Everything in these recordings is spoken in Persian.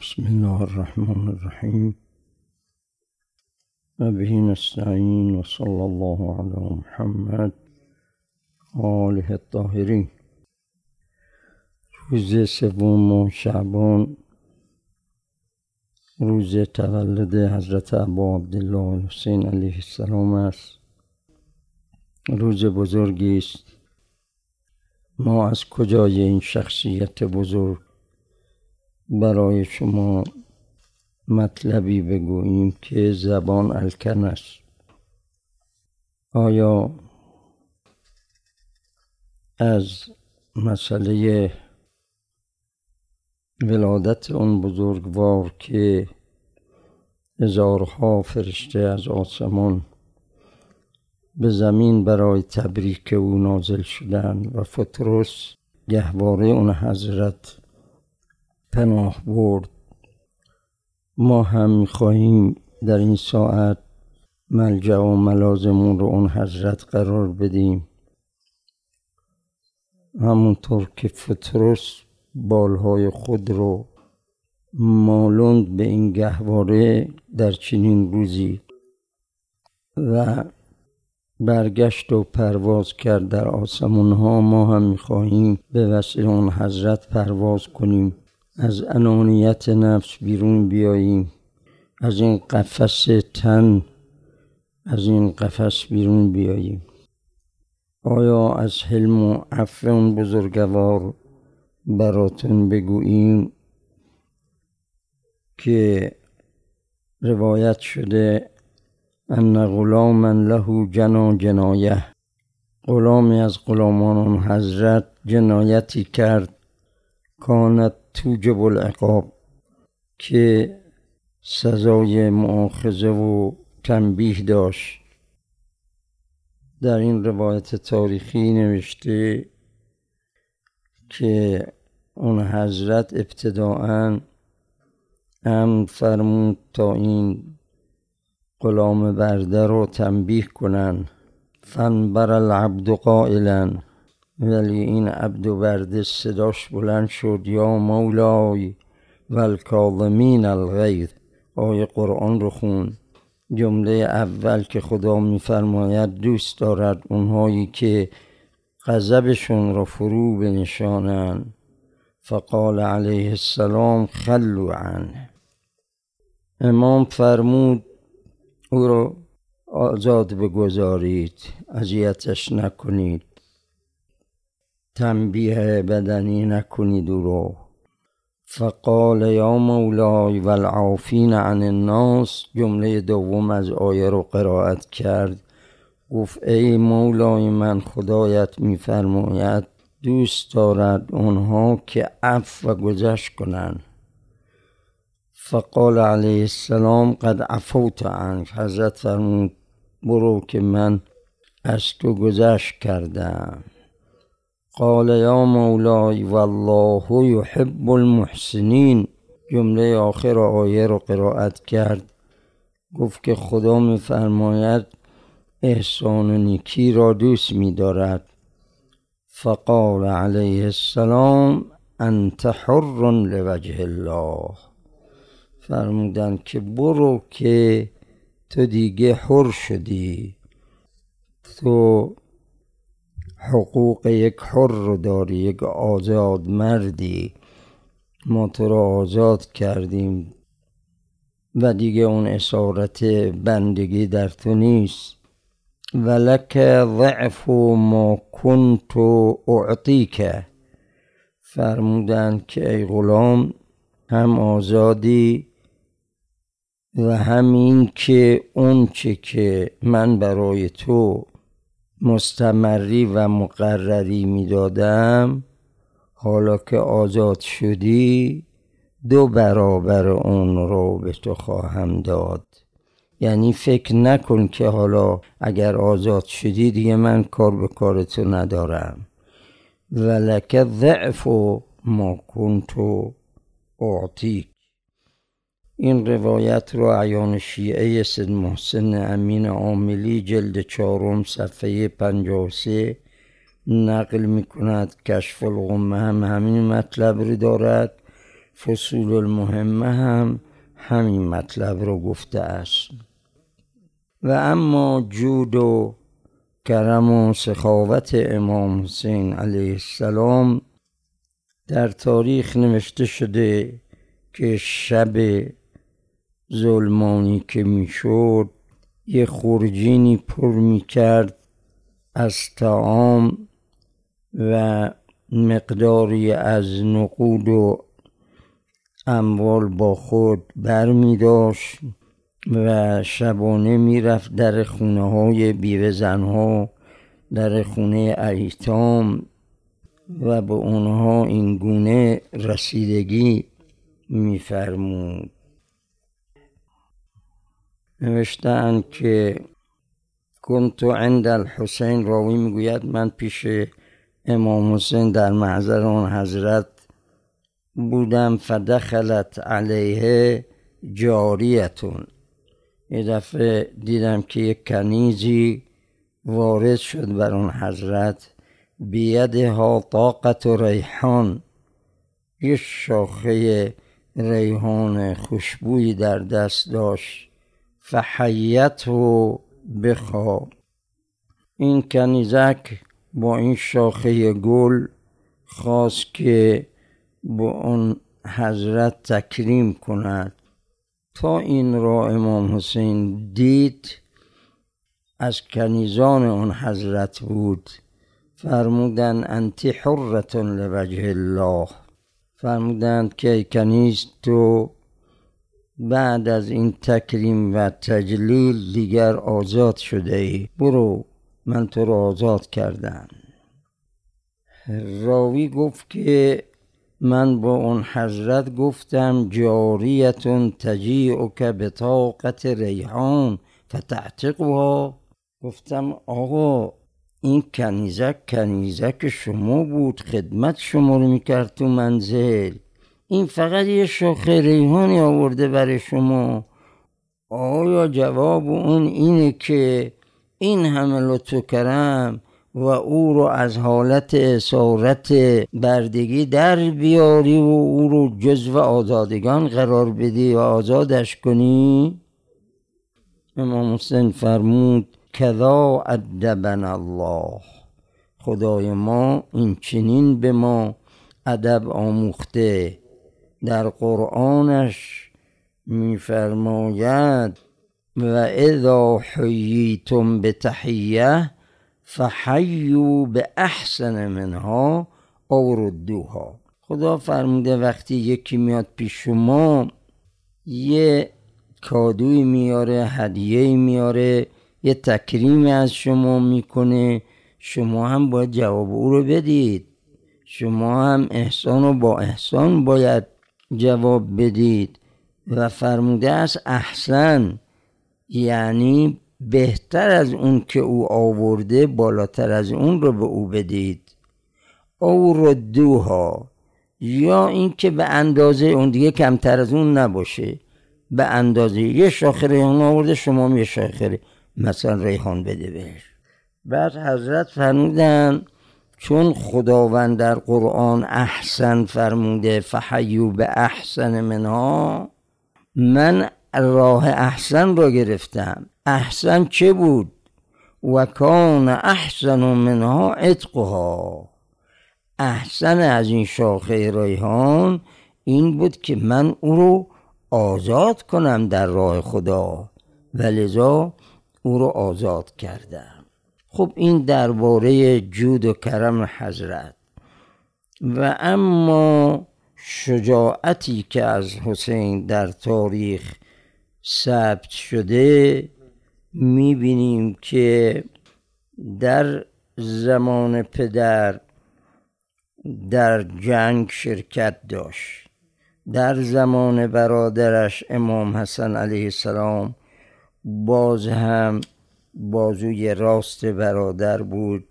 بسم الله الرحمن الرحیم و به نستعین و صلی الله علی محمد آله الطاهرین روز سوم شعبان روز تولد حضرت ابا عبدالله حسین علیه السلام است روز بزرگی است ما از کجای این شخصیت بزرگ برای شما مطلبی بگوییم که زبان الکن است. آیا از مسئله ولادت اون بزرگوار که هزارها فرشته از آسمان به زمین برای تبریک او نازل شدند و فتروس گهواره اون حضرت پناه برد. ما هم می‌خواهیم در این ساعت ملجع و ملازمون رو اون حضرت قرار بدیم. همونطور که فتروس بالهای خود رو مالوند به این گهواره در چنین روزی و برگشت و پرواز کرد در آسمون ها ما هم می‌خواهیم به وسیله اون حضرت پرواز کنیم. از انانیت نفس بیرون بیاییم. از این قفس تن از این قفس بیرون بیاییم. آیا از حلم و عفو بزرگوار براتون بگوییم که روایت شده ان غلاما له جنا جنایه؟ غلامی از غلامان حضرت جنایتی کرد. کانت توجب العقاب که سزای معاخذه و تنبیه داشت. در این روایت تاریخی نوشته که اون حضرت ابتداعا امر فرمود تا این غلام برده رو تنبیه کنن فنبر العبد قائلا. ولی این عبد و صداش بلند شد یا مولای و الکاظمین الغیر. آیه قرآن رو خون. جمله اول که خدا میفرماید دوست دارد اونهایی که غضبشون را فرو بنشانند. فقال علیه السلام خلو عنه. امام فرمود او را آزاد بگذارید اذیتش نکنید. تنبیه بدنی نکنید او را فقال یا مولای و العافین عن الناس جمله دوم از آیه رو قرائت کرد. گفت ای مولای من خدایت میفرماید دوست دارد اونها که عفو و گذشت کنند. فقال علیه السلام قد عفوت عنک. حضرت فرمود برو که من از تو گذشت کردم. قال یا مولای والله یحب المحسنین جمله آخر آیه رو قرائت کرد. گفت که خدا میفرماید احسان و نیکی را دوست میدارد. فقال علیه السلام انت حر لوجه الله. فرمودن که برو که تو دیگه حر شدی. تو حقوق یک حر داری یک آزاد مردی. ما تو را آزاد کردیم و دیگه اون اسارت بندگی در تو نیست. ولک ضعف ما کنت اعطیک. فرمودند که ای غلام هم آزادی و همین که اون چه که من برای تو مستمری و مقرری می‌دادم. حالا که آزاد شدی دو برابر اون رو به تو خواهم داد. یعنی فکر نکن که حالا اگر آزاد شدی دیگه من کار به کار تو ندارم. ولک ضعف ما کنت اعطیک. این روایت را عیان شیعه سید محسن امین عاملی جلد چهارم صفحه 53 نقل می کند کشف الغمه هم همین مطلب رو دارد. فصول المهمه هم همین مطلب رو گفته است. و اما جود و کرم و سخاوت امام حسین علیه السلام در تاریخ نوشته شده که شب ظلمانی که می‌شد یه خورجینی پر می‌کرد از تعام و مقداری از نقود و اموال با خود بر می داشت و شبانه می‌رفت در خونه های بیوه زنها در خونه ایتام و به اونها این گونه رسیدگی میفرمود. نوشتن که کنت عند الحسین راوی می‌گوید من پیش امام حسین در محضر آن حضرت بودم فدخلت علیه جاریتون. یه دفعه دیدم که یک کنیزی وارد شد بر اون حضرت ها طاقت و ریحان. یه شاخه ریحان خوشبویی در دست داشت. فحیت و بخواب این کنیزک با این شاخه گل خواست که با اون حضرت تکریم کند. تا این را امام حسین دید از کنیزان اون حضرت بود. فرمودن انتی حرتون لوجه الله. فرمودند که کنیز تو بعد از این تکریم و تجلیل دیگر آزاد شده ای. برو من تو را آزاد کردم. راوی گفت که من با اون حضرت گفتم جاریتون که به طاقت ریحان فتعتقها. گفتم آقا این کنیزک کنیزک شما بود خدمت شما رو می‌کرد تو منزل. این فقط یه شاخه ریحانی آورده برای شما. آیا جواب اون اینه که این همه لطف کرم و او رو از حالت اسارت بردگی در بیاری و او رو جزو آزادگان قرار بدی و آزادش کنی؟ امام حسین فرمود کذا ادبن الله. خدای ما این چنین به ما ادب آموخته در قرآنش میفرماید و اذا حییتم به تحیه فحیو به احسن منها او ردوها. خدا فرموده وقتی یکی میاد پیش شما یه کادوی میاره هدیه میاره یه تکریمی از شما می‌کنه شما هم باید جواب او رو بدید. شما هم احسان و با احسان باید جواب بدید و فرموده است احسن یعنی بهتر از اون که او آورده بالاتر از اون رو به او بدید. او ردوها یا اینکه به اندازه اون دیگه کمتر از اون نباشه. به اندازه یه شاخه ریحان آورده شما یه شاخه مثلا ریحان بده بهش. بعد حضرت فرمودن چون خداوند در قرآن احسن فرموده فحیو به احسن منها من راه احسن را گرفتم. احسن چه بود؟ و کان احسن منها عتقها. احسن از این شاخه ریحان این بود که من او رو آزاد کنم در راه خدا. و لذا او رو آزاد کردم. خب این درباره جود و کرم حضرت. و اما شجاعتی که از حسین در تاریخ ثبت شده می‌بینیم که در زمان پدر در جنگ شرکت داشت. در زمان برادرش امام حسن علیه السلام باز هم بازوی راست برادر بود.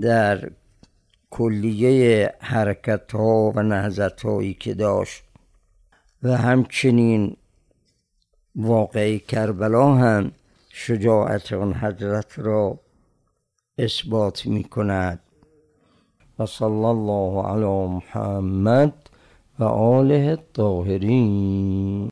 در کلیه حرکت ها و نهزت هایی که داشت و همچنین واقعی کربلا هم شجاعت آن حضرت را اثبات می کند و صلی الله علی محمد و آله الطاهرین.